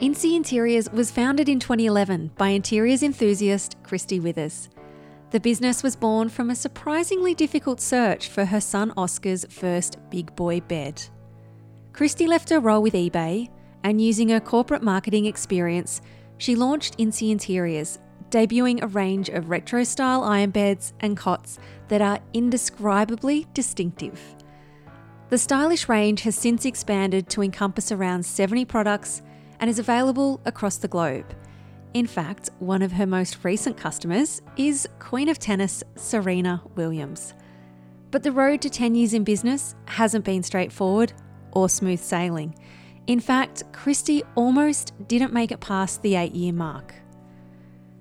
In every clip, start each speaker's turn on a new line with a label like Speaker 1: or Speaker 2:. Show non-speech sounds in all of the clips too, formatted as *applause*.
Speaker 1: Incy Interiors was founded in 2011 by interiors enthusiast Kristy Withers. The business was born from a surprisingly difficult search for her son Oscar's first big boy bed. Kristy left her role with eBay and using her corporate marketing experience, she launched Incy Interiors, debuting a range of retro style iron beds and cots that are indescribably distinctive. The stylish range has since expanded to encompass around 70 products and is available across the globe. In fact, one of her most recent customers is Queen of Tennis Serena Williams. But the road to 10 years in business hasn't been straightforward or smooth sailing. In fact, Kristy almost didn't make it past the eight year mark.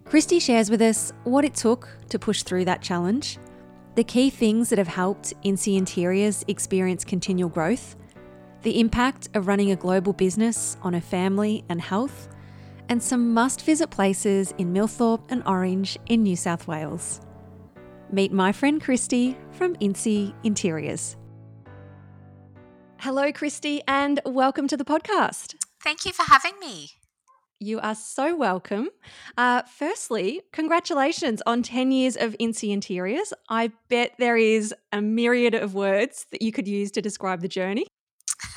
Speaker 1: Kristy shares with us what it took to push through that challenge, the key things that have helped Incy Interiors experience continual growth, the impact of running a global business on her family and health, and some must visit places in Millthorpe and Orange in New South Wales. Meet my friend Kristy from Incy Interiors. Hello, Kristy, and welcome to the podcast.
Speaker 2: Thank you for having me.
Speaker 1: You are so welcome. Uh, firstly, congratulations on 10 years of Incy Interiors. I bet there is a myriad of words that you could use to describe the journey.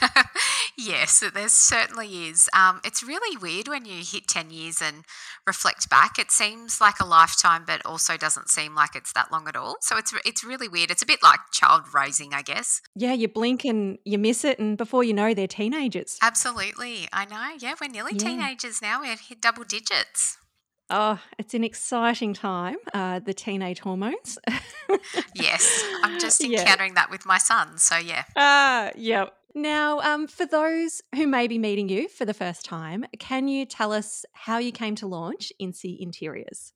Speaker 1: *laughs*
Speaker 2: yes, there certainly is. Um, it's really weird when you hit 10 years and reflect back. It seems like a lifetime, but also doesn't seem like it's that long at all. So it's, it's really weird. It's a bit like child raising, I guess.
Speaker 1: Yeah, you blink and you miss it, and before you know, they're teenagers.
Speaker 2: Absolutely. I know. Yeah, we're nearly yeah. teenagers now. We've hit double digits.
Speaker 1: Oh, it's an exciting time, uh, the teenage hormones. *laughs*
Speaker 2: yes, I'm just encountering yeah. that with my son. So, yeah.
Speaker 1: Ah, uh, yeah. Now, um, for those who may be meeting you for the first time, can you tell us how you came to launch Incy Interiors?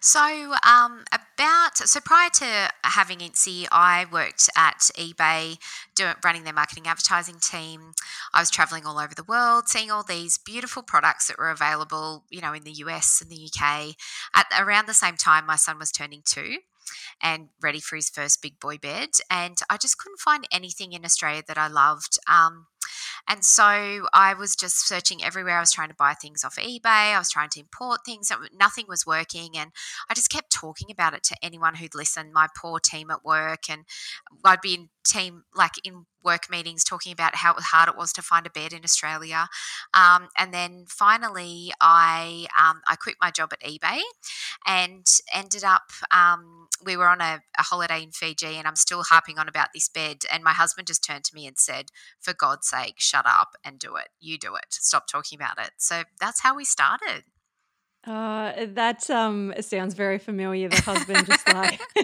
Speaker 2: So, um, about so prior to having Incy, I worked at eBay, doing running their marketing advertising team. I was traveling all over the world, seeing all these beautiful products that were available, you know, in the US and the UK. At around the same time, my son was turning two and ready for his first big boy bed. And I just couldn't find anything in Australia that I loved. Um, and so I was just searching everywhere. I was trying to buy things off eBay. I was trying to import things. Nothing was working. And I just kept talking about it to anyone who'd listen, my poor team at work. And I'd be in team, like in work meetings, talking about how hard it was to find a bed in Australia. Um, and then finally, I, um, I quit my job at eBay and ended up. Um, we were on a, a, holiday in Fiji and I'm still harping on about this bed. And my husband just turned to me and said, For God's sake, shut up and do it. You do it. Stop talking about it. So that's how we started.
Speaker 1: Uh, that um sounds very familiar. The husband just *laughs* like *laughs*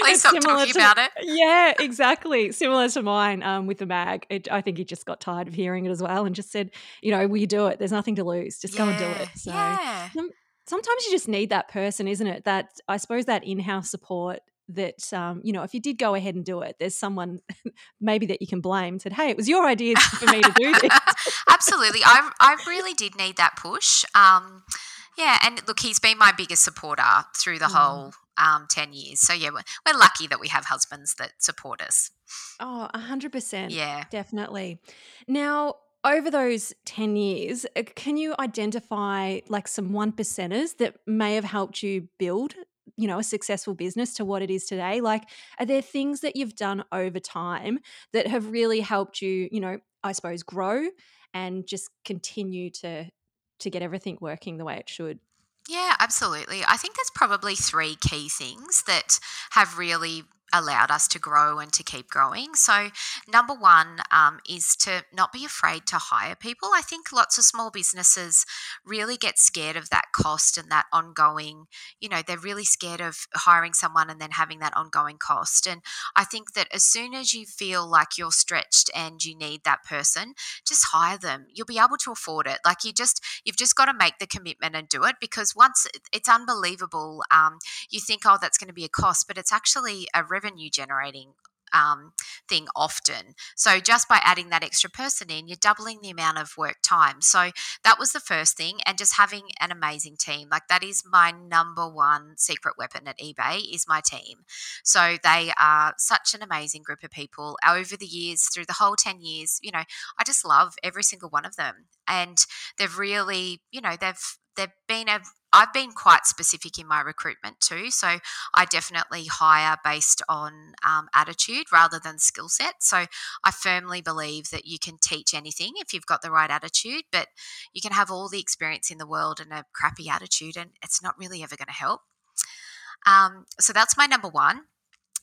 Speaker 2: please stop talking to, about it.
Speaker 1: Yeah, exactly. Similar to mine um, with the mag. It, I think he just got tired of hearing it as well, and just said, you know, you do it? There's nothing to lose. Just yeah, go and do it.
Speaker 2: So yeah
Speaker 1: sometimes you just need that person, isn't it? That I suppose that in-house support that um, you know if you did go ahead and do it there's someone *laughs* maybe that you can blame said hey it was your idea for me to do this
Speaker 2: absolutely I, I really did need that push um, yeah and look he's been my biggest supporter through the mm. whole um, 10 years. So yeah we're, we're lucky that we have husbands that support us.
Speaker 1: Oh 100%
Speaker 2: yeah.
Speaker 1: Definitely. Now over those 10 years, uh, can you identify like some one percenters that may have helped you build, you know, a successful business to what it is today? Like, are there things that you've done over time that have really helped you, you know, I suppose grow and just continue to to get everything working the way it should?
Speaker 2: Yeah, absolutely. I think there's probably three key things that have really allowed us to grow and to keep growing. So, number one um, is to not be afraid to hire people. I think lots of small businesses really get scared of that cost and that ongoing, you know, they're really scared of hiring someone and then having that ongoing cost. And I think that as soon as you feel like you're stretched and you need that person, just hire them. You'll be able to afford it. Like you just, you've just got to make the commitment and do it because once it's unbelievable, um, you think, oh, that's going to be a cost, but it's actually a revenue generating um, thing often. So just by adding that extra person in, you're doubling the amount of work time. So that was the first thing, and just having an amazing team. Like that is my number one secret weapon at eBay is my team. So they are such an amazing group of people. Over the years, through the whole ten years, you know, I just love every single one of them, and they've really, you know, they've they've been a I've been quite specific in my recruitment too. So I definitely hire based on um, attitude rather than skill set. So I firmly believe that you can teach anything if you've got the right attitude, but you can have all the experience in the world and a crappy attitude, and it's not really ever going to help. Um, so that's my number one.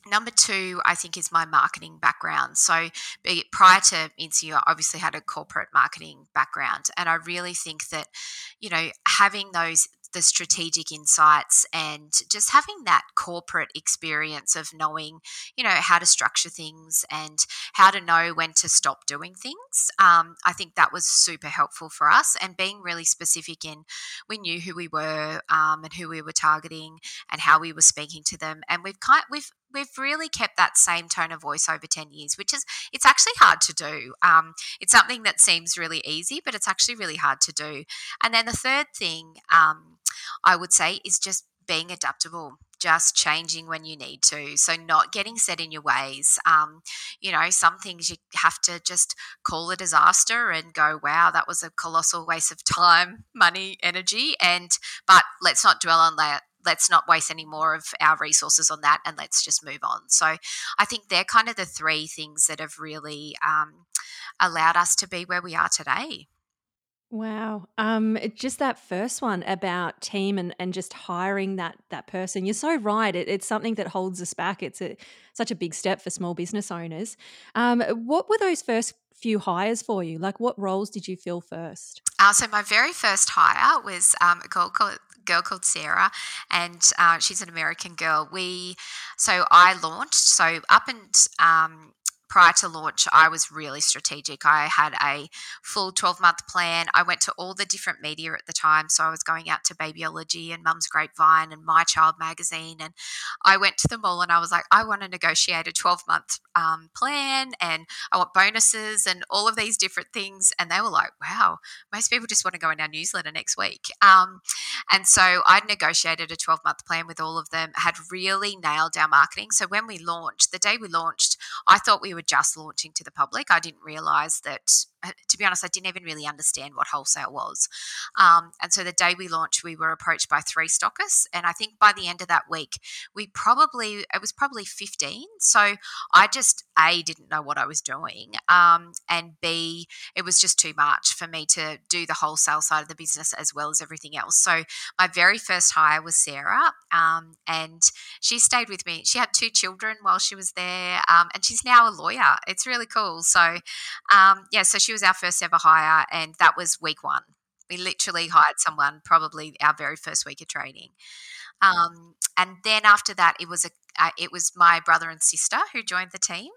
Speaker 2: Number two, I think, is my marketing background. So, prior to Incy, I obviously had a corporate marketing background. And I really think that, you know, having those the strategic insights and just having that corporate experience of knowing, you know, how to structure things and how to know when to stop doing things. Um, I think that was super helpful for us and being really specific in we knew who we were um, and who we were targeting and how we were speaking to them. And we've kind we've we've really kept that same tone of voice over 10 years which is it's actually hard to do. Um, it's something that seems really easy but it's actually really hard to do. And then the third thing um, I would say is just being adaptable just changing when you need to. So not getting set in your ways. Um, you know some things you have to just call a disaster and go wow that was a colossal waste of time money energy and but let's not dwell on that let's not waste any more of our resources on that and let's just move on so i think they're kind of the three things that have really um, allowed us to be where we are today
Speaker 1: Wow. Um, just that first one about team and, and just hiring that that person. You're so right. It, it's something that holds us back. It's a, such a big step for small business owners. Um, what were those first few hires for you? Like, what roles did you fill first?
Speaker 2: Uh, so my very first hire was um, a girl called girl called Sarah, and uh, she's an American girl. We, so I launched. So up and um, prior to launch, I was really strategic. I had a full 12 month plan. I went to all the different media at the time. So I was going out to Babyology and Mum's Grapevine and My Child magazine. And I went to them all and I was like, I want to negotiate a 12 month um, plan and I want bonuses and all of these different things. And they were like, wow, most people just want to go in our newsletter next week. Um, and so I negotiated a 12 month plan with all of them, had really nailed our marketing. So when we launched, the day we launched, I thought we were just launching to the public. I didn't realize that to be honest, I didn't even really understand what wholesale was. Um, and so the day we launched, we were approached by three stockists. And I think by the end of that week, we probably, it was probably 15. So I just, A, didn't know what I was doing. Um, and B, it was just too much for me to do the wholesale side of the business as well as everything else. So my very first hire was Sarah. Um, and she stayed with me. She had two children while she was there. Um, and she's now a lawyer. It's really cool. So, um, yeah, so she was our first ever hire, and that was week one. We literally hired someone, probably our very first week of training. Um, and then after that, it was a uh, it was my brother and sister who joined the team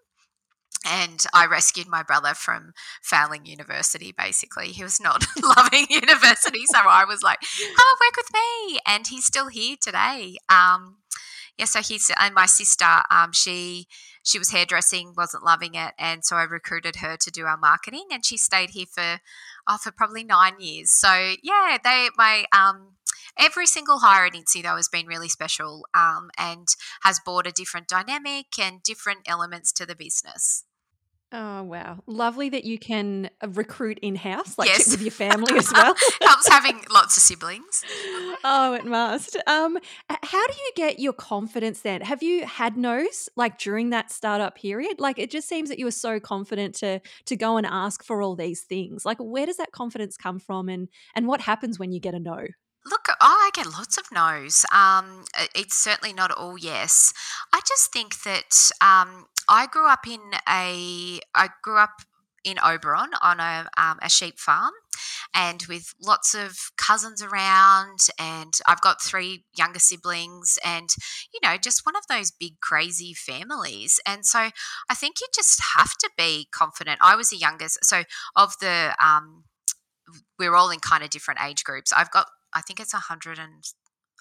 Speaker 2: and I rescued my brother from failing university. Basically, he was not *laughs* loving *laughs* university, so I was like, "Come work with me," and he's still here today. Um, yeah, so he's and my sister, um, she she was hairdressing, wasn't loving it, and so I recruited her to do our marketing, and she stayed here for oh, for probably nine years. So yeah, they my um every single hire Incy though has been really special um, and has brought a different dynamic and different elements to the business.
Speaker 1: Oh wow, lovely that you can uh, recruit in house, like yes. with your *laughs* family as well. *laughs*
Speaker 2: Helps having lots of siblings. *laughs*
Speaker 1: Oh, it must. Um, how do you get your confidence then? Have you had no's like during that startup period? Like it just seems that you were so confident to to go and ask for all these things. Like where does that confidence come from, and and what happens when you get a no?
Speaker 2: Look, I get lots of no's. Um, it's certainly not all yes. I just think that um, I grew up in a I grew up in Oberon on a, um, a sheep farm and with lots of cousins around and I've got three younger siblings and you know just one of those big crazy families. And so I think you just have to be confident. I was the youngest so of the um, we're all in kind of different age groups. I've got I think it's 100 and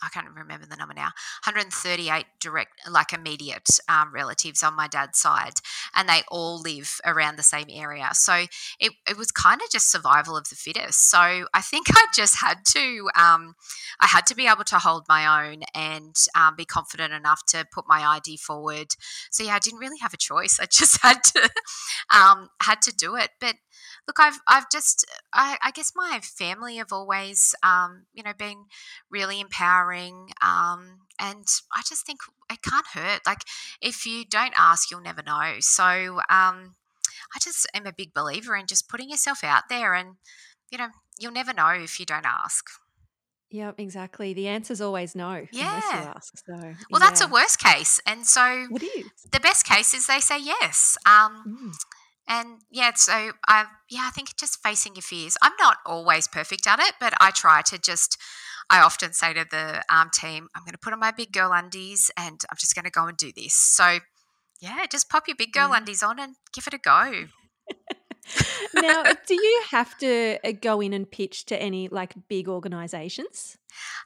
Speaker 2: I can't remember the number now, 138 direct, like immediate um, relatives on my dad's side, and they all live around the same area. So it, it was kind of just survival of the fittest. So I think *laughs* I just had to, um, I had to be able to hold my own and um, be confident enough to put my ID forward. So yeah, I didn't really have a choice. *laughs* I just had to, um, had to do it. But look, I've I've just I, I guess my family have always um, you know been really empowering, um, and I just think it can't hurt. Like if you don't ask, you'll never know. So um, I just am a big believer in just putting yourself out there, and you know you'll never know if you don't ask.
Speaker 1: Yeah, exactly. The answer's always no. Yeah. Ask, so,
Speaker 2: well,
Speaker 1: yeah.
Speaker 2: that's a worst case, and so
Speaker 1: what is
Speaker 2: the best case is they say yes. Um, mm. And yeah, so I yeah, I think just facing your fears. I'm not always perfect at it, but I try to just. I often say to the um, team, I'm going to put on my big girl undies and I'm just going to go and do this. So yeah, just pop your big girl yeah. undies on and give it a go. *laughs*
Speaker 1: now, do you have to uh, go in and pitch to any like big organizations?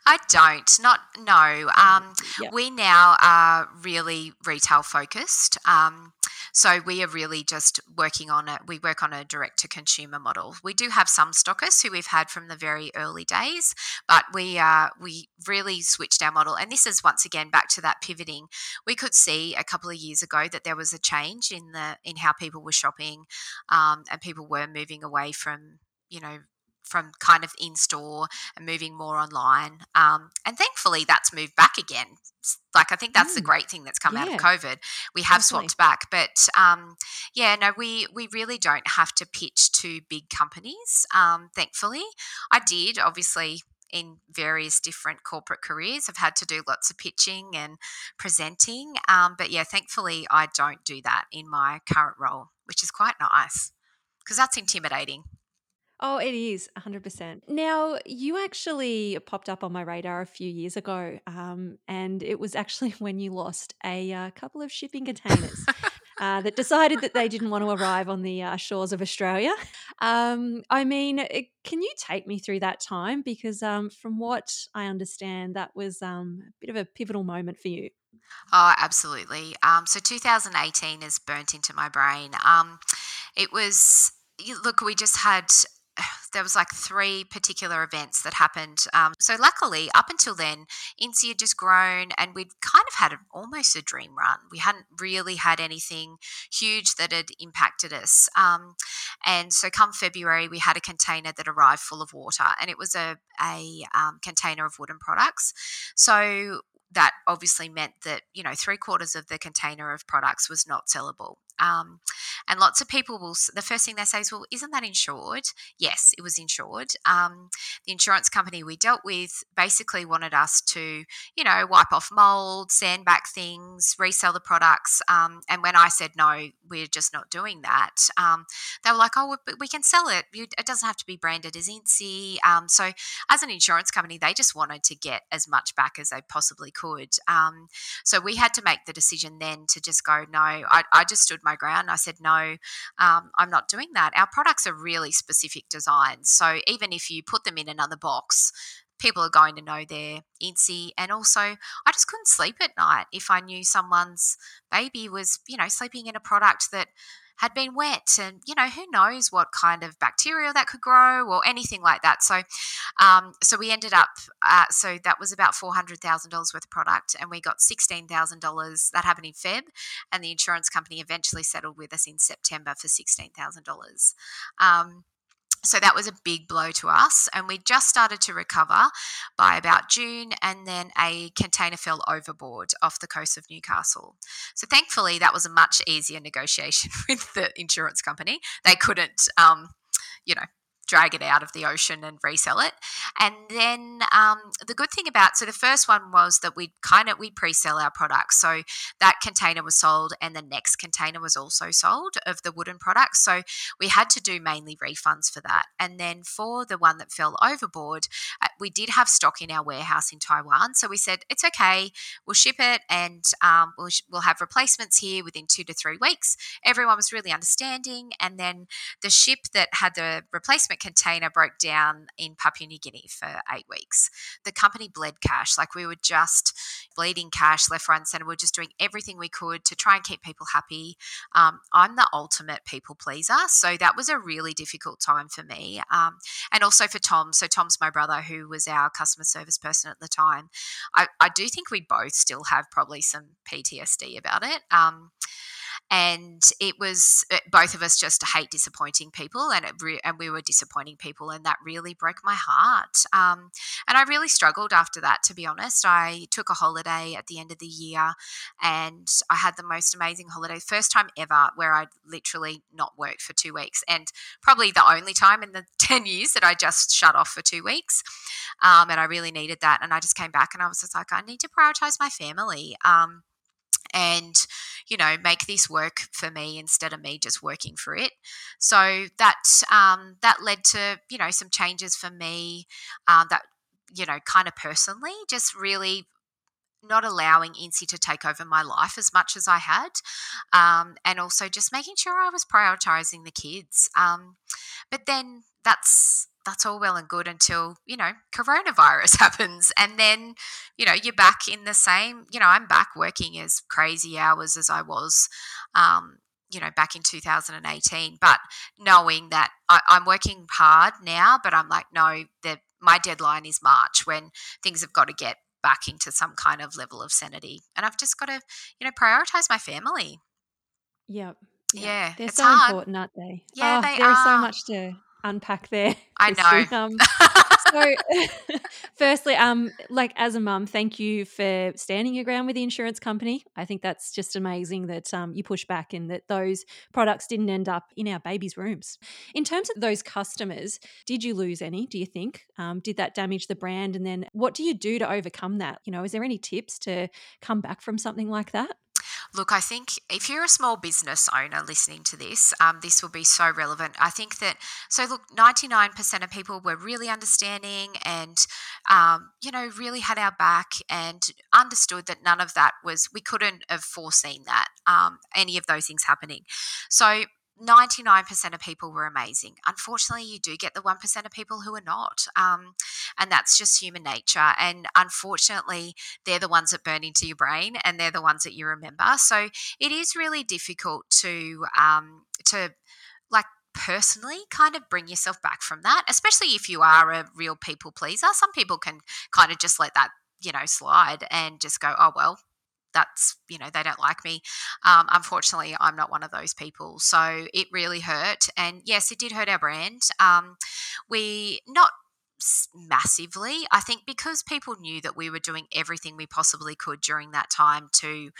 Speaker 2: I don't. Not no. Um, yep. We now are really retail focused. Um, so we are really just working on it. We work on a direct to consumer model. We do have some stockists who we've had from the very early days, but we uh, we really switched our model. And this is once again back to that pivoting. We could see a couple of years ago that there was a change in the in how people were shopping, um, and people were moving away from you know from kind of in store and moving more online. Um, and thankfully, that's moved back again. Like I think that's mm. the great thing that's come yeah. out of COVID. We have Definitely. swapped back, but um, yeah, no, we we really don't have to pitch to big companies. Um, thankfully, I did obviously in various different corporate careers. I've had to do lots of pitching and presenting. Um, but yeah, thankfully, I don't do that in my current role, which is quite nice because that's intimidating.
Speaker 1: Oh, it is 100%. Now, you actually popped up on my radar a few years ago, um, and it was actually *laughs* when you lost a uh, couple of shipping containers. uh, that decided that they didn't want to arrive on the uh, shores of Australia. *laughs* Um, I mean, it, eh, can you take me through that time? Because um, from what I understand, that was um, a bit of a pivotal moment for you.
Speaker 2: Oh, absolutely. Um, so 2018 is burnt into my brain. Um, it was look, we just had there was like three particular events that happened. Um, so luckily, up until then, Incy had just grown, and we'd kind of had a, almost a dream run. We hadn't really had anything huge that had impacted us. Um, and so, come February, we had a container that arrived full of water, and it was a a um, container of wooden products. So that obviously meant that you know three quarters of the container of products was not sellable um, and lots of people will, the first thing they say is, well, isn't that insured? Yes, it was insured. Um, the insurance company we dealt with basically wanted us to, you know, wipe off mold, sand back things, resell the products. Um, and when I said, no, we're just not doing that, um, they were like, oh, we can sell it. It doesn't have to be branded as Incy. Um, so as an insurance company, they just wanted to get as much back as they possibly could. Um, so we had to make the decision then to just go, no, I, I just stood my ground. I said, no, um, I'm not doing that. Our products are really specific designs. So even if you put them in another box, people are going to know they're Incy. And also, I just couldn't sleep at night if I knew someone's baby was, you know, sleeping in a product that had been wet and you know who knows what kind of bacteria that could grow or anything like that. So um, so we ended up uh, so that was about $400000 worth of product and we got $16000 that happened in feb and the insurance company eventually settled with us in september for $16000 um, so that was a big blow to us. And we just started to recover by about June, and then a container fell overboard off the coast of Newcastle. So thankfully, that was a much easier negotiation *laughs* with the insurance company. They couldn't, um, you know, drag it out of the ocean and resell it. And then um, the good thing about so the first one was that we kind of we pre-sell our products. So that container was sold, and the next container was also sold of the wooden products. So we had to do mainly refunds for that. And then for the one that fell overboard, uh, we did have stock in our warehouse in Taiwan. So we said it's okay, we'll ship it, and um, we'll we'll have replacements here within two to three weeks. Everyone was really understanding, and then the ship that had the replacement container broke down in Papua New Guinea for eight weeks. The company bled cash. Like we were just bleeding cash left, right, and center. We are just doing everything we could to try and keep people happy. Um, I'm the ultimate people pleaser. So that was a really difficult time for me. Um, and also for Tom. So Tom's my brother who was our customer service person at the time. I, I do think we both still have probably some PTSD about it. Um, and it was uh, both of us just hate disappointing people and re- and we were disappointing people and that really broke my heart um, and i really struggled after that to be honest. I took a holiday at the end of the year and i had the most amazing holiday first time ever where i literally not worked for two weeks and probably the only time in the *laughs* 10 years that i just shut off for two weeks um, and i really needed that and i just came back and i was just like i need to prioritize my family um, and you know make this work for me instead of me just working for it so that um, that led to you know some changes for me um, that you know kind of personally just really not allowing Incy to take over my life as much as I had, um, and also just making sure I was prioritizing the kids. Um, but then that's that's all well and good until you know coronavirus *laughs* happens and then you know you're back in the same you know i'm back working as crazy hours as i was um, you know back in 2018 but knowing that I, am working hard now but i'm like no the, my deadline is march when things have got to get back into some kind of level of sanity and i've just got to you know prioritize my family
Speaker 1: yep
Speaker 2: yeah,
Speaker 1: they're
Speaker 2: it's
Speaker 1: so
Speaker 2: hard.
Speaker 1: important, aren't they?
Speaker 2: Yeah,
Speaker 1: oh,
Speaker 2: they
Speaker 1: there's
Speaker 2: are.
Speaker 1: so much to unpack there. *laughs*
Speaker 2: I know.
Speaker 1: Um, *laughs* so, *laughs* firstly, um, like as a mum, thank you for standing your ground with the insurance company. I think that's just amazing that um, you push back and that those products didn't end up in our babies' rooms. In terms of those customers, did you lose any? Do you think? Um, did that damage the brand? And then, what do you do to overcome that? You know, is there any tips to come back from something like that?
Speaker 2: Look, I think if you're a small business owner listening to this, um, this will be so relevant. I think that, so look, 99% of people were really understanding and, um, you know, really had our back and understood that none of that was, we couldn't have foreseen that, um, any of those things happening. So 99% of people were amazing. Unfortunately, you do get the 1% of people who are not. Um, and that's just human nature. And unfortunately, they're the ones that burn into your brain and they're the ones that you remember. So it is really difficult to, um, to like, personally kind of bring yourself back from that, especially if you are a real people pleaser. Some people can kind of just let that, you know, slide and just go, oh, well, that's you know they don't like me. Um, unfortunately i'm not one of those people so it really hurt. And yes it did hurt our brand. Um, we not massively. I think because people knew that we were doing everything we possibly could during that time to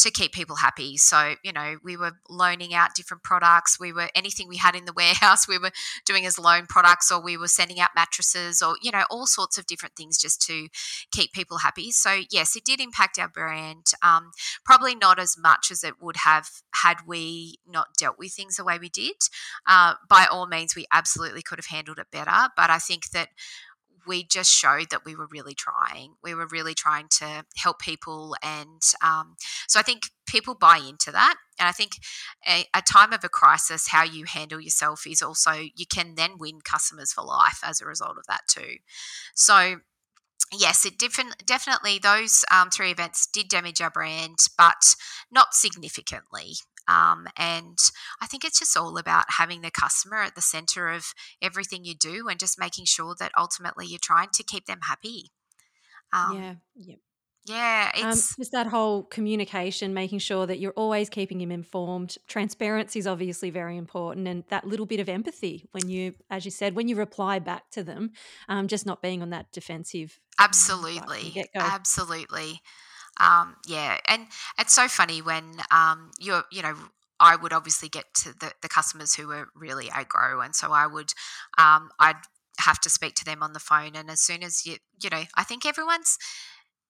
Speaker 2: to keep people happy. So, you know, we were loaning out different products. We were anything we had in the *laughs* warehouse, we were doing as loan products, or we were sending out mattresses, or, you know, all sorts of different things just to keep people happy. So, yes, it did impact our brand. Um, probably not as much as it would have had we not dealt with things the way we did. Uh, by all means, we absolutely could have handled it better. But I think that we just showed that we were really trying. We were really trying to help people. And um, so I think people buy into that. And I think a, a, time of a crisis, how you handle yourself is also, you can then win customers for life as a result of that too. So, yes, it different, definitely those um, three events did damage our brand, but not significantly. Um, and I think it's just all about having the customer at the center of everything you do and just making sure that ultimately you're trying to keep them happy.
Speaker 1: Um, yeah. Yep.
Speaker 2: Yeah,
Speaker 1: um, it's um, just that whole communication, making sure that you're always keeping him informed. Transparency is obviously very important, and that little bit of empathy when you, as you said, when you reply back to them, um, just not being on that defensive.
Speaker 2: Absolutely, um, absolutely. Um, yeah, and it's so funny when um, you're, you know, I would obviously get to the, the customers who were really aggro, and so I would, um, I'd have to speak to them on the phone. And as soon as you, you know, I think everyone's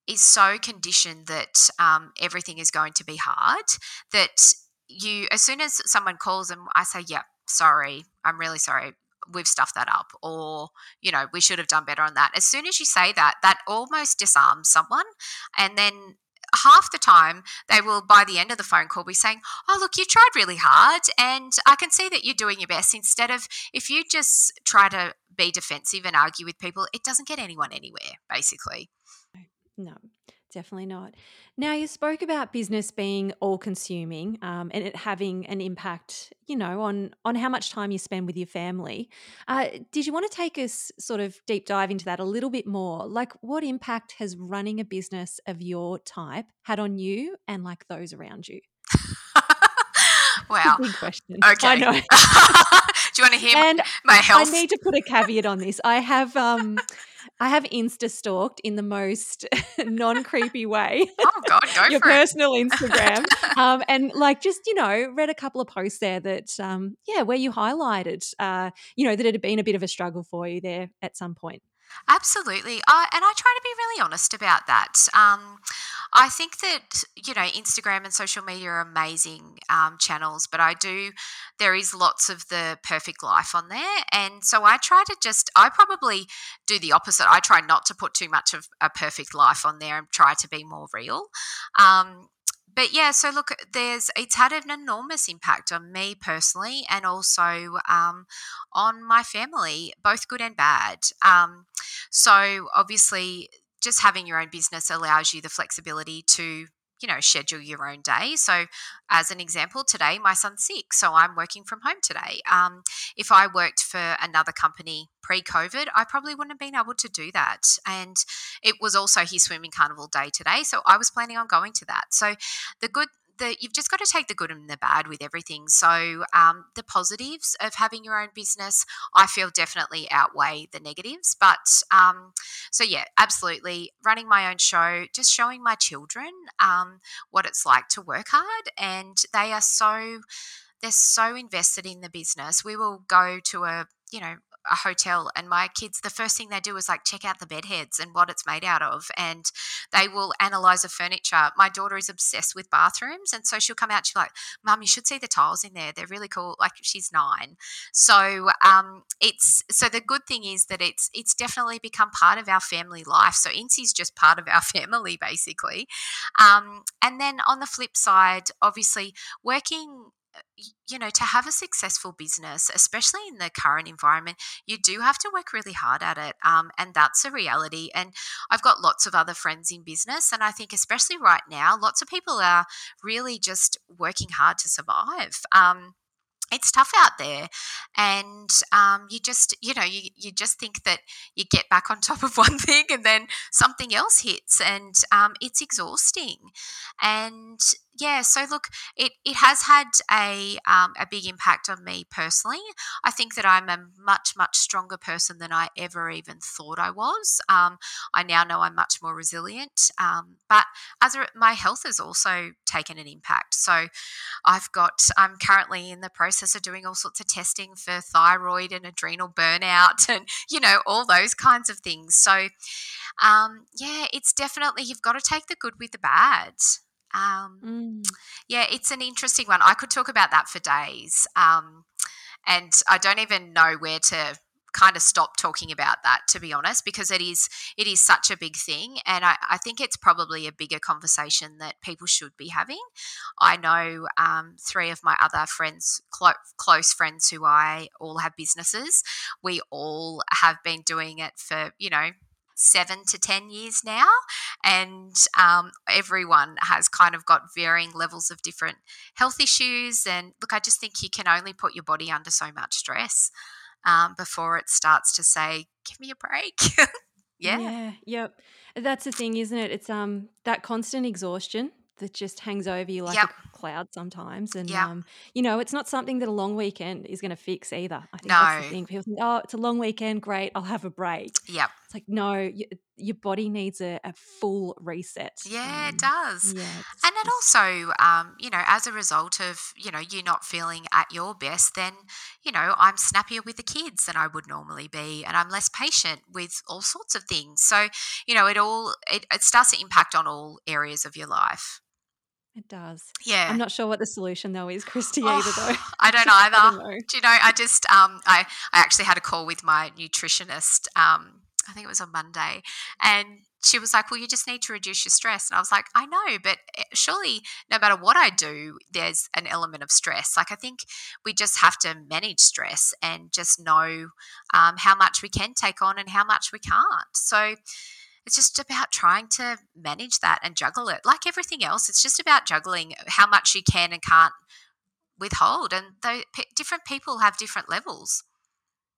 Speaker 2: is so conditioned that um, everything is going to be hard that you, as soon as someone calls and I say, "Yeah, sorry, I'm really sorry." We've stuffed that up, or you know, we should have done better on that. As soon as you say that, that almost disarms someone, and then half the time they will by the end of the phone call be saying oh look you tried really hard and i can see that you're doing your best. Instead of if you just try to be defensive and argue with people it doesn't get anyone anywhere basically.
Speaker 1: No definitely not. Now you spoke about business being all consuming um, and it having an impact you know on on how much time you spend with your family. Uh, did you want to take us sort of deep dive into that a little bit more? Like what impact has running a business of your type had on you and like those around you? *laughs*
Speaker 2: Wow
Speaker 1: big question.
Speaker 2: Okay.
Speaker 1: i know *laughs*
Speaker 2: do you want to hear
Speaker 1: and
Speaker 2: my health
Speaker 1: I need to put a caveat on this. I have um I have Insta stalked in the most *laughs* non creepy way.
Speaker 2: oh god go
Speaker 1: Your
Speaker 2: it
Speaker 1: personal Instagram, *laughs* um, and like just you know read a couple of posts there that um, yeah where you highlighted uh, you know that it had been a bit of a struggle for you there at some point.
Speaker 2: Absolutely. Uh, and I try to be really honest about that. Um, I think that, you know, Instagram and social media are amazing um, channels, but I do, there is lots of the perfect life on there. And so I try to just, I probably do the opposite. I try not to put too much of a perfect life on there and try to be more real. Um, but yeah, so look, there's it's had an enormous impact on me personally, and also um, on my family, both good and bad. Um, so obviously, just having your own business allows you the flexibility to you know schedule your own day. So as an example today my son's sick so i'm working from home today. Um, if i worked for another company pre-covid i probably wouldn't have been able to do that. And it was also his swimming carnival day today so i was planning on going to that. So the good the, you've just got to take the good and the bad with everything. So um, the positives of having your own business, I feel definitely outweigh the negatives. But um, so yeah, absolutely, running my own show, just showing my children um, what it's like to work hard, and they are so they're so invested in the business. We will go to a you know a hotel and my kids the first thing they do is like check out the bed heads and what it's made out of and they will analyze the furniture. My daughter is obsessed with bathrooms and so she'll come out she's like mum you should see the tiles in there they're really cool like she's nine. So um it's so the good thing is that it's it's definitely become part of our family life so Incy's just part of our *laughs* family basically. Um and then on the flip side obviously working you know, to have a successful business, especially in the current environment, you do have to work really hard at it. Um, and that's a reality. And I've got lots of other friends in business. And I think, especially right now, lots of people are really just working hard to survive. Um, it's tough out there and um, you just you know you, you just think that you get back on *laughs* top of one thing and then something else hits and um, it's exhausting and yeah, so look, it, it has had a um, a big impact on me personally. I think that I'm a much much stronger person than I ever even thought I was. Um, I now know I'm much more resilient, um, but as a, my health has also taken an impact. So I've got I'm currently in the process of doing all sorts of testing for thyroid and adrenal burnout, *laughs* and you know all those kinds of things. So um, yeah, it's definitely you've got to take the good with the bad. Um, mm. Yeah, it's an interesting one. I could talk about that for days. Um, and I don't even know where to kind of stop talking about that to be honest because it is it is such a big thing and I, I think it's probably a bigger conversation that people should be having i know um, three of my other friends clo- close friends who i all have businesses we all have been doing it for you know seven to 10 years now. And um, everyone has kind of got varying levels of different health issues. And look, I just think you can only put your body under so much stress um, before it starts to say, give me a break. *laughs* yeah.
Speaker 1: Yeah. Yep. That's the thing, isn't it? It's um that constant exhaustion that just hangs over you like yep. a cloud sometimes. And yep. um, you know, it's not something that a long weekend is going to fix either. I think no. that's the thing. People think, oh, it's a long weekend, great, I'll have a break.
Speaker 2: Yep.
Speaker 1: It's like, no, you, your body needs a, a full reset.
Speaker 2: Yeah, um, it does.
Speaker 1: Yeah,
Speaker 2: and it also, um, you know, as a result of, you know, you're not feeling at your best, then, you know, I'm snappier with the kids than I would normally be. And I'm less patient with all sorts of things. So, you know, it all, it, it starts to impact on all areas of your life.
Speaker 1: It does.
Speaker 2: Yeah.
Speaker 1: I'm not sure what the solution though is, Kristy, oh, either though. *laughs* *laughs*
Speaker 2: I don't either. I don't know. Do you know, I just um I, I actually had a call with my nutritionist, um, I think it was on Monday, and she was like, Well, you just need to reduce your stress. And I was like, I know, but eh, surely no matter what I do, there's an element of stress. Like, I think we just have to manage stress and just know um, how much we can take on and how much we can't. So, it's just about trying to manage that and juggle it. Like everything else, it's just about juggling how much you can and can't withhold. And though different people have different levels.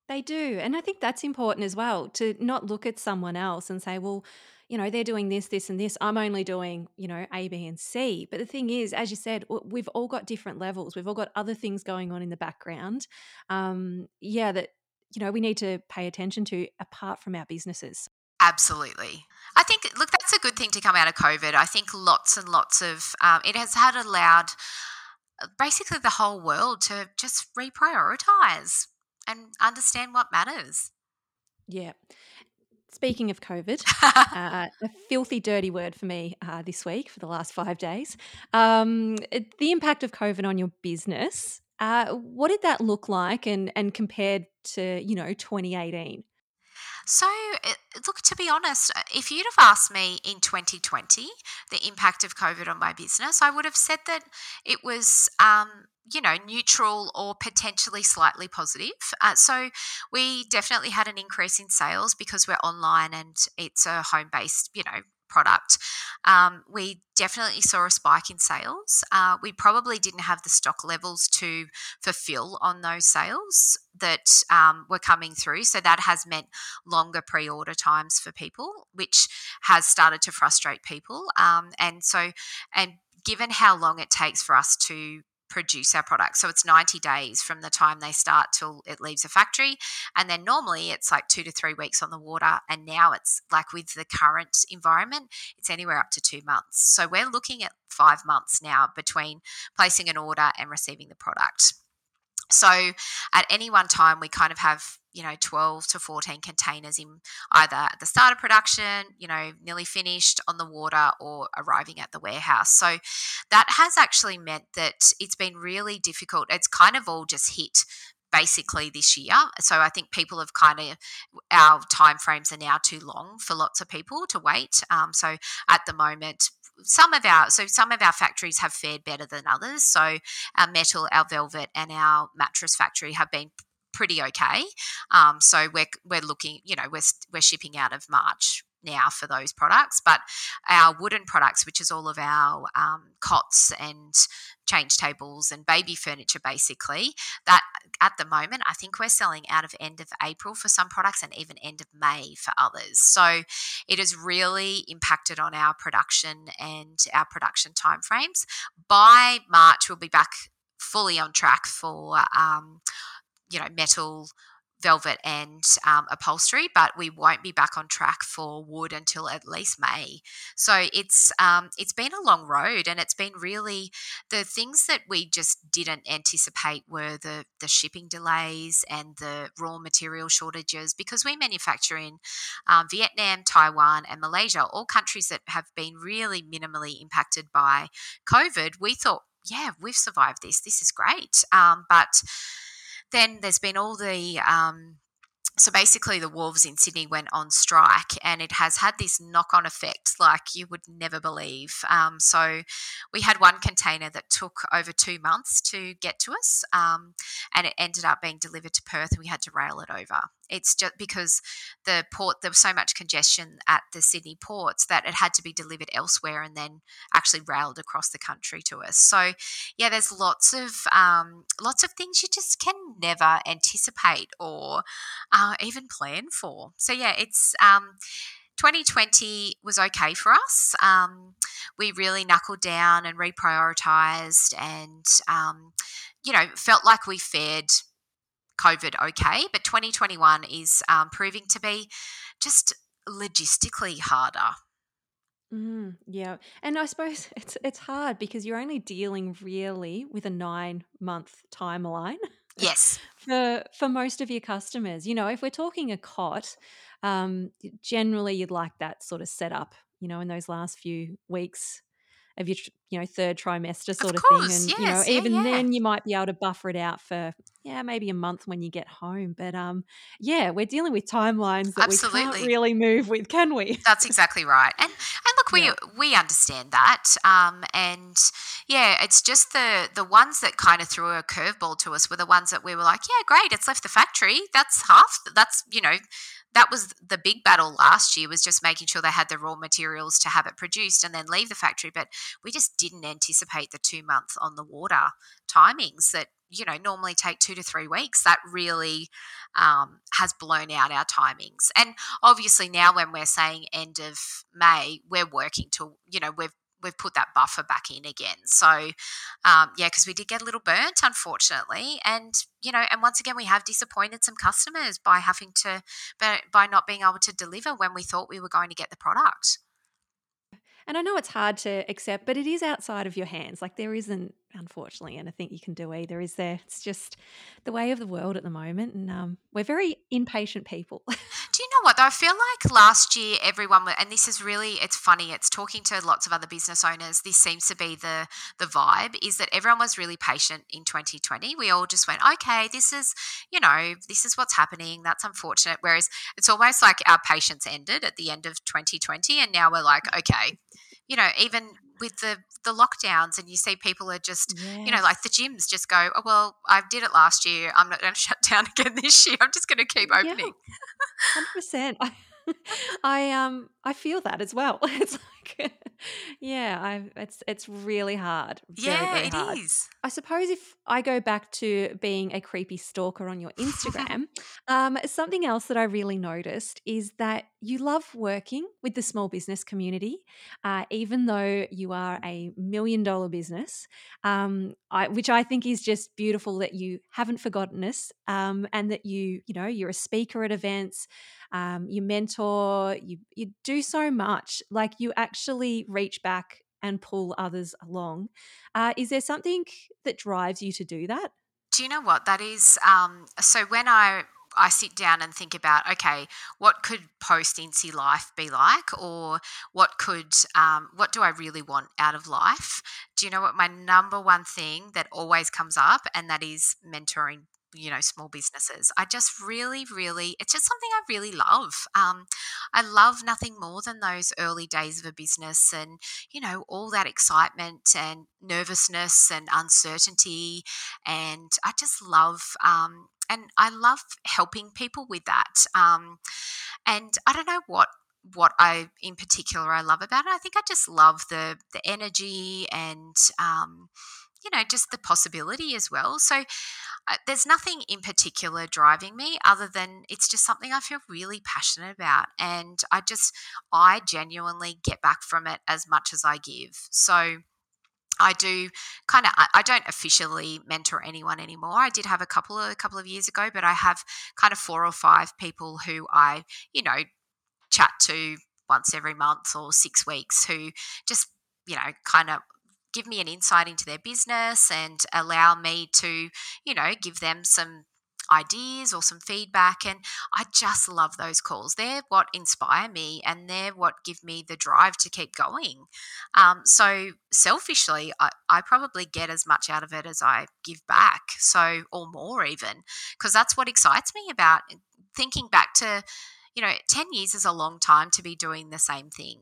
Speaker 1: They do. And I think that's important as well to not look at someone else and say, well, you know, they're doing this, this, and this. I'm only doing, you know, A, B, and C. But the thing is, as you said, we've all got different levels. We've all got other things going on in the background. Um, yeah, that, you know, we need to pay attention to apart from our businesses.
Speaker 2: Absolutely. I think, look, that's a good thing to come out of COVID. I think lots and lots of, um, it has had allowed uh, basically the whole world to just reprioritize and understand what matters.
Speaker 1: Yeah. Speaking of COVID, *laughs* uh, a filthy, dirty word for me uh, this week for the last five days. Um, the impact of COVID on your business. Uh, what did that look like, and and compared to you know 2018?
Speaker 2: So, look, to be honest, uh, if you'd have asked me in 2020 the impact of COVID on my business, I would have said that it was. Um, you know, neutral or potentially slightly positive. Uh, so we definitely had an increase in sales because we're online and it's a home based, you know, product. Um, we definitely saw a spike in sales. Uh, we probably didn't have the stock levels to fulfill on those sales that um, were coming through. So that has meant longer pre order times for people, which has started to frustrate people. Um, and so, and given how long it takes for us to produce our product. So it's 90 days from the time they start till it leaves a factory. And then normally it's like two to three weeks on the water. And now it's like with the current environment, it's anywhere up to two months. So we're looking at five months now between placing an order and receiving the product. So at any one time, we kind of have you know 12 to 14 containers in either at the start of production you know nearly finished on the water or arriving at the warehouse. So that has actually meant that it's been really difficult. It's kind of all just hit basically this year so i think people have kind of our time frames are now too long for lots of people to wait um, so at the moment some of our so some of our factories have fared better than others. So our metal, our velvet, and our mattress factory have been pretty okay. Um, so we're we're looking, you know, we're we're shipping out of March now for those products, but our wooden products, which is all of our um, cots and change tables and baby furniture basically that at the moment i think we're selling out of end of april for some products and even end of may for others. So it has really impacted on our production and our production timeframes. By march we'll be back fully on track for um, you know metal velvet and um, upholstery, but we won't be back on track for wood until at least May. So it's um, it's been a long road, and it's been really the things that we just didn't anticipate were the the shipping delays and the raw material shortages because we manufacture in um, Vietnam, Taiwan, and Malaysia, all countries that have been really minimally impacted by COVID. We thought, yeah, we've survived this. This is great, um, but then there's been all the um, so basically the wolves in sydney went on strike and it has had this knock-on effect like you would never believe. Um, so we had one container that took over two months to get to us um, and it ended up being delivered to perth. And we had to rail it over it's just because the port there was so much congestion at the sydney ports that it had to be delivered elsewhere and then actually railed across the country to us so yeah there's lots of um, lots of things you just can never anticipate or uh, even plan for. So yeah, it's um, 2020 was okay for us. Um, we really knuckled down and reprioritized, and um, you know felt like we fared COVID okay. But 2021 is um, proving to be just logistically harder.
Speaker 1: Mm, yeah, and I suppose *laughs* it's it's hard because you're only dealing really with a nine month timeline
Speaker 2: Yes. *laughs*
Speaker 1: for for most of your customers. You know, if we're talking a cot, um, generally you'd like that sort of setup. You know, in those last few weeks of your you know third trimester
Speaker 2: Of
Speaker 1: sort of thing
Speaker 2: course.
Speaker 1: and you know
Speaker 2: Yes. Yeah,
Speaker 1: even
Speaker 2: yeah.
Speaker 1: then you might be able to buffer it out for yeah maybe a month when you get home but um yeah we're dealing with timelines that we can't really move with can we
Speaker 2: That's *laughs* exactly right. And and look, we
Speaker 1: yeah
Speaker 2: we understand that. Um, and yeah, it's just the the ones that kind of threw a curveball to us were the ones that we were like, yeah, great, it's left the factory. That's half. That's you know, that was the big battle last year was just making sure they had the raw materials to have it produced and then leave the factory. But we just didn't anticipate the two month on the water timings that you know normally take two to three weeks. That really um, has blown out our timings. And obviously now when we're saying end of May, we're working to, you know, we've we've put that buffer back in again. So um, yeah, because we did get a little burnt, unfortunately, and you know, and once again we have disappointed some customers by having to, by, by not being able to deliver when we thought we were going to get the product.
Speaker 1: And I know it's hard to accept, but it is outside of your hands. Like there isn't, unfortunately, And I think you can do either, is there? It's just the way of the world at the moment, and um, we're very impatient people. *laughs*
Speaker 2: Do you know what though? I feel like last year everyone and this is really it's funny. It's talking to lots of other business owners. This seems to be the the vibe is that everyone was really patient in 2020. We all just went, okay, this is you know this is what's happening. That's unfortunate. Whereas it's almost like our patience ended at the end of 2020, and now we're like, okay, you know, even with the the lockdowns, and you see people are just you know like the gyms just go, oh well, I did it last year. I'm not going *laughs* to shut down again this year. I'm just going to keep
Speaker 1: Yeah,
Speaker 2: opening. *laughs*
Speaker 1: 100%. I *laughs* I um I feel that as well. *laughs* It's like yeah, I it's it's really hard. Very,
Speaker 2: Yeah,
Speaker 1: very
Speaker 2: it
Speaker 1: hard.
Speaker 2: is.
Speaker 1: I suppose if I go back to being a creepy stalker on your *laughs* Instagram, um, something else that I really noticed is that you love working with the small business community, uh, even though you are a million dollar business, um, I, which I think is just beautiful that you haven't forgotten us um, and that you, you know, you're a speaker at events, um, you mentor, you, you do so much. Like you actually reach back and pull others along. Uh, is there something that drives you to do that?
Speaker 2: Do you know what that is? Um, so when I I sit down and think about, okay, what could post Incy life be like, or what could um, what do I really want out of life? Do you know what my number one thing that always comes up, and that is mentoring. You know, small businesses. I just really, really, it's just something I really love. Um, I love nothing more than those early days of a business and, you know, all that excitement and nervousness and uncertainty and I just love um, and I love helping people with that. Um, and I don't know what what I in particular I love about it. I think I just love the the energy and um, you know just the possibility as well. So there's nothing in particular driving me other than it's just something I feel really passionate about, and I just I genuinely get back from it as much as I give. So I do kind of I I don't officially mentor anyone anymore. I did have a couple of, a couple of years ago, but I have kind of four or five people who I, you know, chat to once every month or 6 weeks who just, you know, kind of give me an insight into their business and allow me to, you know, give them some ideas or some feedback and I just love those calls. They're what inspire me and they're what give me the drive to keep going. Um, so selfishly, I, I probably get as much out of it as I give back. So, or more even, because that's what excites me about thinking back to, you know, 10 years is a long time to be doing the same thing.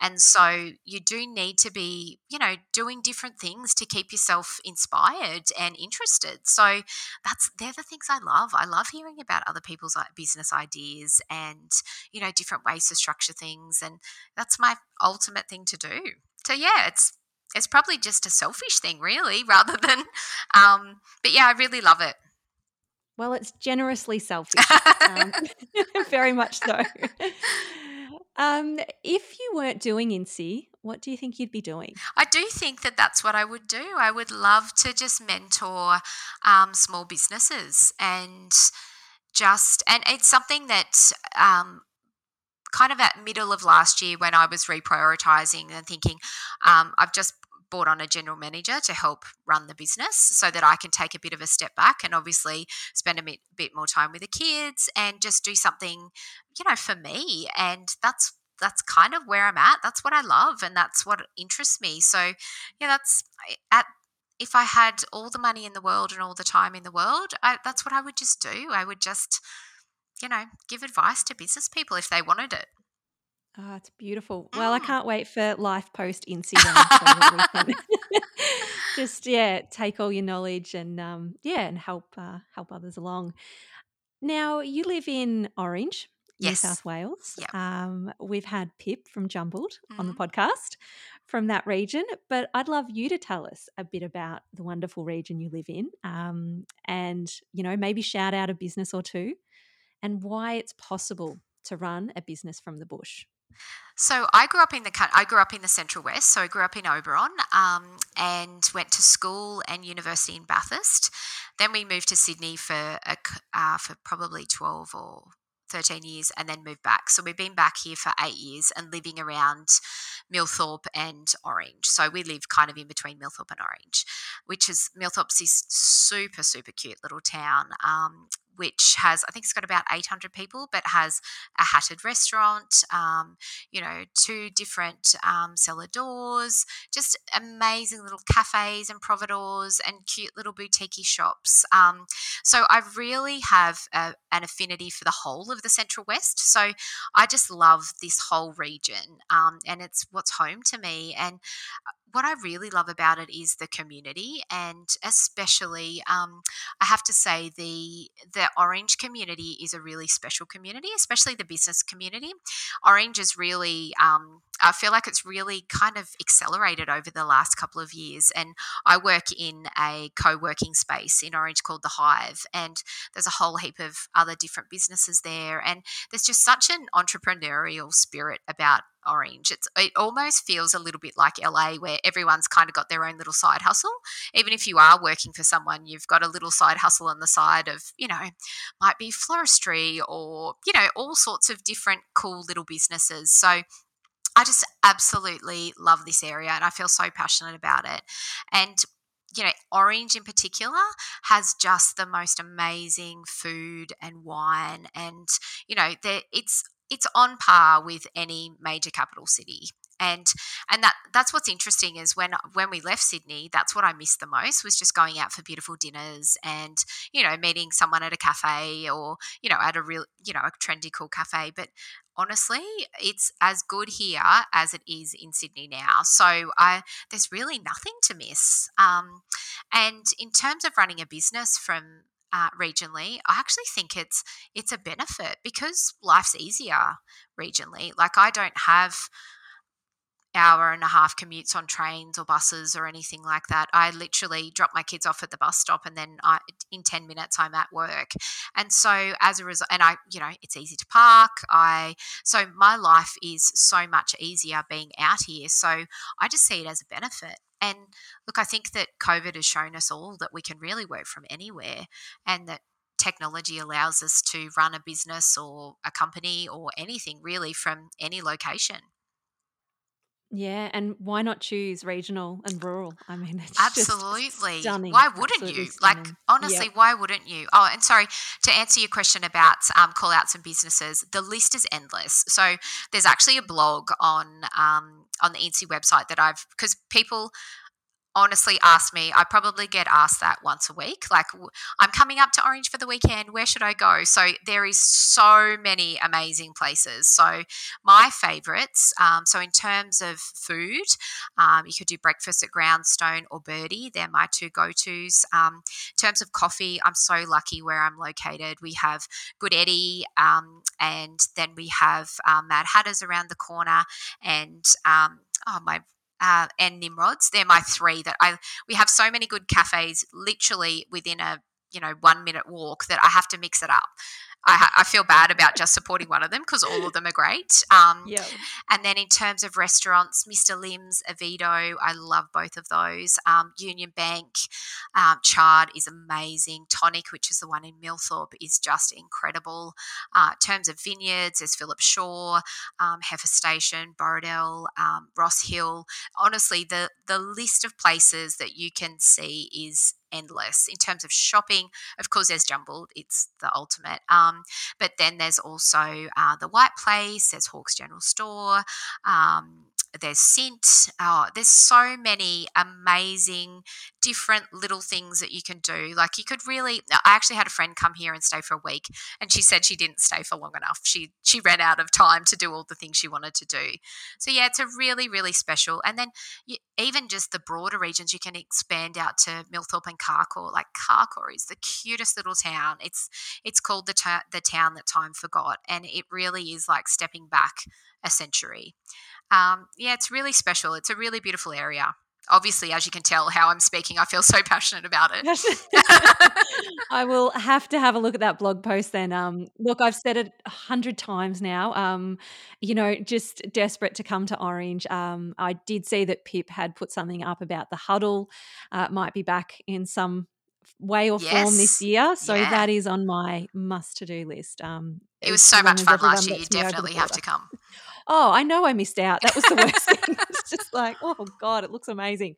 Speaker 2: And so you do need to be, you know, doing different things to keep yourself inspired and interested. So that's they're the things I love. I love hearing about other people's business ideas and, you know, different ways to structure things and that's my ultimate thing to do. So yeah, it's it's probably just a selfish thing really *laughs* rather than um but yeah, I really love it.
Speaker 1: Well, it's generously selfish. Um, *laughs* *laughs* very much so. um, if you weren't doing Incy, what do you think you'd be doing?
Speaker 2: I do think that that's what I would do. I would love to just mentor um, small businesses and just, and it's something that um, kind of at middle of last year when I was reprioritizing and thinking, um, I've just brought on a general manager to help run the business so that I can take a bit of a step back and obviously spend a bit, bit more time with the kids and just do something, you know, for me. And that's that's kind of where I'm at. That's what I love and that's what interests me. So, yeah, that's at if I had all the money in the world and all the time in the world, I, that's what I would just do. I would just, you know, give advice to business people if they wanted it.
Speaker 1: Oh, it's beautiful. Well, I mm. can't wait for life post incident so that we can just yeah take all your knowledge and um, yeah and help uh, help others along. Now you live in Orange, New South Wales.
Speaker 2: Yep.
Speaker 1: Um, we've had Pip from Jumbled on the mm-hmm. podcast from that region, but I'd love you to tell us a bit about the wonderful region you live in, um, and you know maybe shout out a business or two, and why it's possible to run a business from the bush.
Speaker 2: So I grew up in the I grew up in the Central West. So I grew up in Oberon um, and went to school and university in Bathurst. Then we moved to Sydney for a, uh, for probably twelve or 13 years and then moved back. So we've been back here for eight years and living around Millthorpe and Orange. So we live kind of in between Millthorpe and Orange, which is Millthorpe's this super, super cute little town. Um, which has, I think it's got about 800 people, but has a hatted restaurant, um, you know, two different um, cellar doors, just amazing little cafes and providors and cute little boutique shops. Um, so I really have a, an affinity for the whole of the Central West. So I just love this whole region um, and it's what's home to me. And what I really love about it is the community, and especially, um, I have to say, the the Orange community is a really special community, especially the business community. Orange is really, um, I feel like it's really kind of accelerated over the last couple of years. And I work in a co working space in Orange called the Hive, and there's a whole heap of other different businesses there, and there's just such an entrepreneurial spirit about Orange. It's it almost feels a little bit like LA where everyone's kind of got their own little side hustle. Even if you are working for someone, you've got a little side hustle on the side of, you know, might be floristry or, you know, all sorts of different cool little businesses. So I just absolutely love this area and I feel so passionate about it. And you know, Orange in particular has just the most amazing food and wine, and you know, it's it's on par with any major capital city. And and that that's what's interesting is when when we left Sydney that's what I missed the most was just going out for beautiful dinners and you know meeting someone at a cafe or you know at a real you know a trendy cool cafe. But honestly it's as good here as it is in Sydney now. So I there's really nothing to miss. Um, and in terms of running a business from uh, regionally, I actually think it's it's a benefit because life's easier regionally. Like I don't have hour and a half commutes on trains or buses or anything like that. I literally drop my kids off at the bus stop and then I, in 10 minutes I'm at work. And so as a result and I you know it's easy to park. I so my life is so much easier being out here. So I just see it as a benefit. And look, I think that COVID has shown us all that we can really work from anywhere and that technology allows us to run a business or a company or anything really from any location.
Speaker 1: Yeah, and why not choose regional and rural? I mean, *laughs* it's
Speaker 2: absolutely
Speaker 1: stunning.
Speaker 2: Why wouldn't absolutely you? Stunning. Like, honestly, yep. why wouldn't you? Oh, and sorry to answer your question about um, call outs and businesses. The list is endless. So there's actually a blog on um, on the Incy website that I've because people honestly ask me, I probably get asked that once a week. Like, I'm coming up to Orange for the weekend. Where should I go? So there is so many amazing places. So my favorites. Um, so in terms of food, um, you could do breakfast at Groundstone or Birdie. They're my two go tos. Um, in terms of coffee, I'm so lucky where I'm located. We have Good Eddie, um, and then we have um, Mad Hatters around the corner, and um, oh my uh, and Nimrods. They're my three that I. We have so many good cafes, literally within a you know one minute walk that I have to mix it up. I, I, feel bad about just supporting one of them because all of them are great. Um,
Speaker 1: yeah.
Speaker 2: And then in terms of restaurants, Mr. Lim's, Avito, I love both of those. Um, Union Bank, um, Chard is amazing. Tonic, which is the one in Millthorpe, is just incredible. Uh, in terms of vineyards, there's Philip Shaw, um, Heifer Station, Borrodell, um, Ross Hill. Honestly, the the list of places that you can see is endless in terms of shopping. Of course, there's Jumbled; it's the ultimate. Um, but then there's also uh, the White Place. There's Hawkes General Store. Um, there's scent. Oh, uh, there's so many amazing different little things that you can do. Like you could really I actually had a friend come here and stay for a week and she said she didn't stay for long enough. She she ran out of time to do all the things she wanted to do. So yeah, it's a really really special. And then you, even just the broader regions you can expand out to Millthorpe and Carcoar. Like Carcoar is the cutest little town. It's it's called the ta- the town that time forgot and it really is like stepping back a century um, yeah, it's really special. It's a really beautiful area. Obviously, as you can tell, how I'm speaking, I feel so *laughs* passionate about it. *laughs*
Speaker 1: I will have to have a look at that blog post then. Um, look, I've said it a hundred times now. Um, you know, just desperate to come to Orange. Um, I did see that Pip had put something up about the huddle. Uh, might be back in some way or yes. form this year. So yeah. that is on my must to do list. Um,
Speaker 2: it was so much fun last year. You definitely have to come *laughs*
Speaker 1: oh, I know I missed out. That was the worst *laughs* thing. It's just like, oh God, it looks amazing.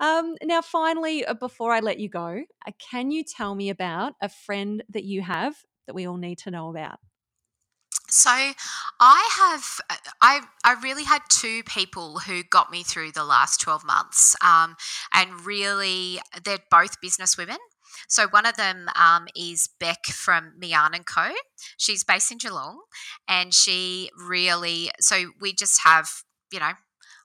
Speaker 1: Um, now, finally, uh, before I let you go, uh, can you tell me about a friend that you have that we all need to know about?
Speaker 2: So I have uh, I I really had two people who got me through the last 12 months um, and really they're both business women so one of them um, is Beck from Miann and Co. She's based in Geelong, and she really. So we just have you know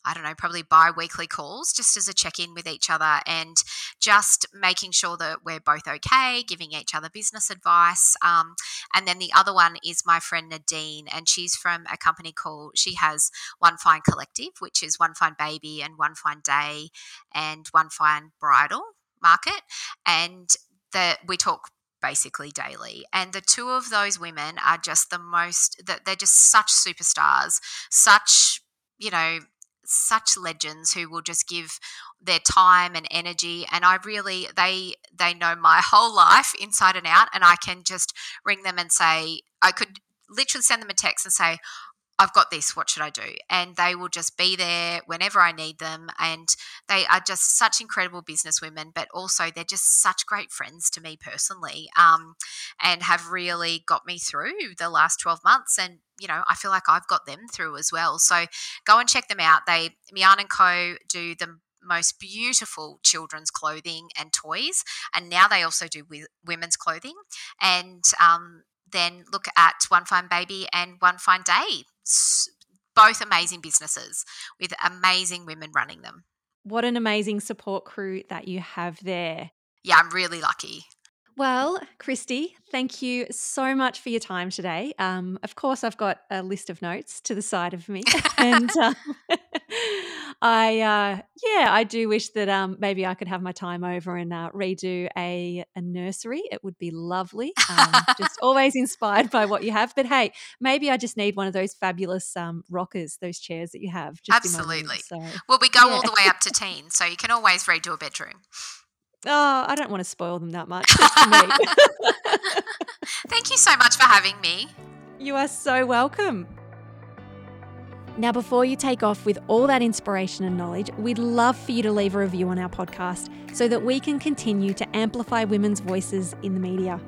Speaker 2: I don't know, probably bi weekly calls just as a check in with each other and just making sure that we're both okay, giving each other business advice. Um, and then the other one is my friend Nadine, and she's from a company called, she has One Fine Collective, which is One Fine Baby and One Fine Day and One Fine Bridal market. And that we talk basically daily. And the two of those women are just the most that they're just such superstars, such, you know, such legends who will just give their time and energy and I really they they know my whole life inside and out and I can just ring them and say I could literally send them a text and say I've got this, what should I do? And they will just be there whenever I need them. And they are just such incredible business women, but also they're just such great friends to me personally um, and have really got me through the last 12 months. And, you know, I feel like I've got them through as well. So go and check them out. They, Miann and Co. do the most beautiful children's clothing and toys. And now they also do women's clothing. And um, then look at One Fine Baby and One Fine Day both amazing businesses with amazing women running them.
Speaker 1: What an amazing support crew that you have there.
Speaker 2: Yeah, I'm really lucky.
Speaker 1: Well, Kristy, thank you so much for your time today. Um, of course, I've got a list of notes to the side of me, *laughs* and uh, *laughs* I, uh, yeah, I do wish that um, maybe I could have my time over and uh, redo a, a nursery. It would be lovely. Um, just *laughs* always inspired by what you have. But hey, maybe I just need one of those fabulous um, rockers, those chairs that you have.
Speaker 2: Absolutely.
Speaker 1: Room,
Speaker 2: so, well, we go yeah. all the way up to teen, so you can always redo a bedroom.
Speaker 1: Oh, I don't want to spoil them that much. *laughs*
Speaker 2: Thank you so much for having me.
Speaker 1: You are so welcome. Now, before you take off with all that inspiration and knowledge, we'd love for you to leave a review on our podcast so that we can continue to amplify women's voices in the media.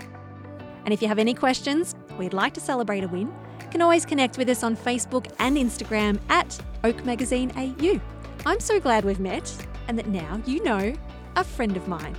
Speaker 1: And if you have any questions, we'd like to celebrate a win, you can always connect with us on Facebook and Instagram at Oak Magazine AU. I'm so glad we've met and that now you know a friend of mine.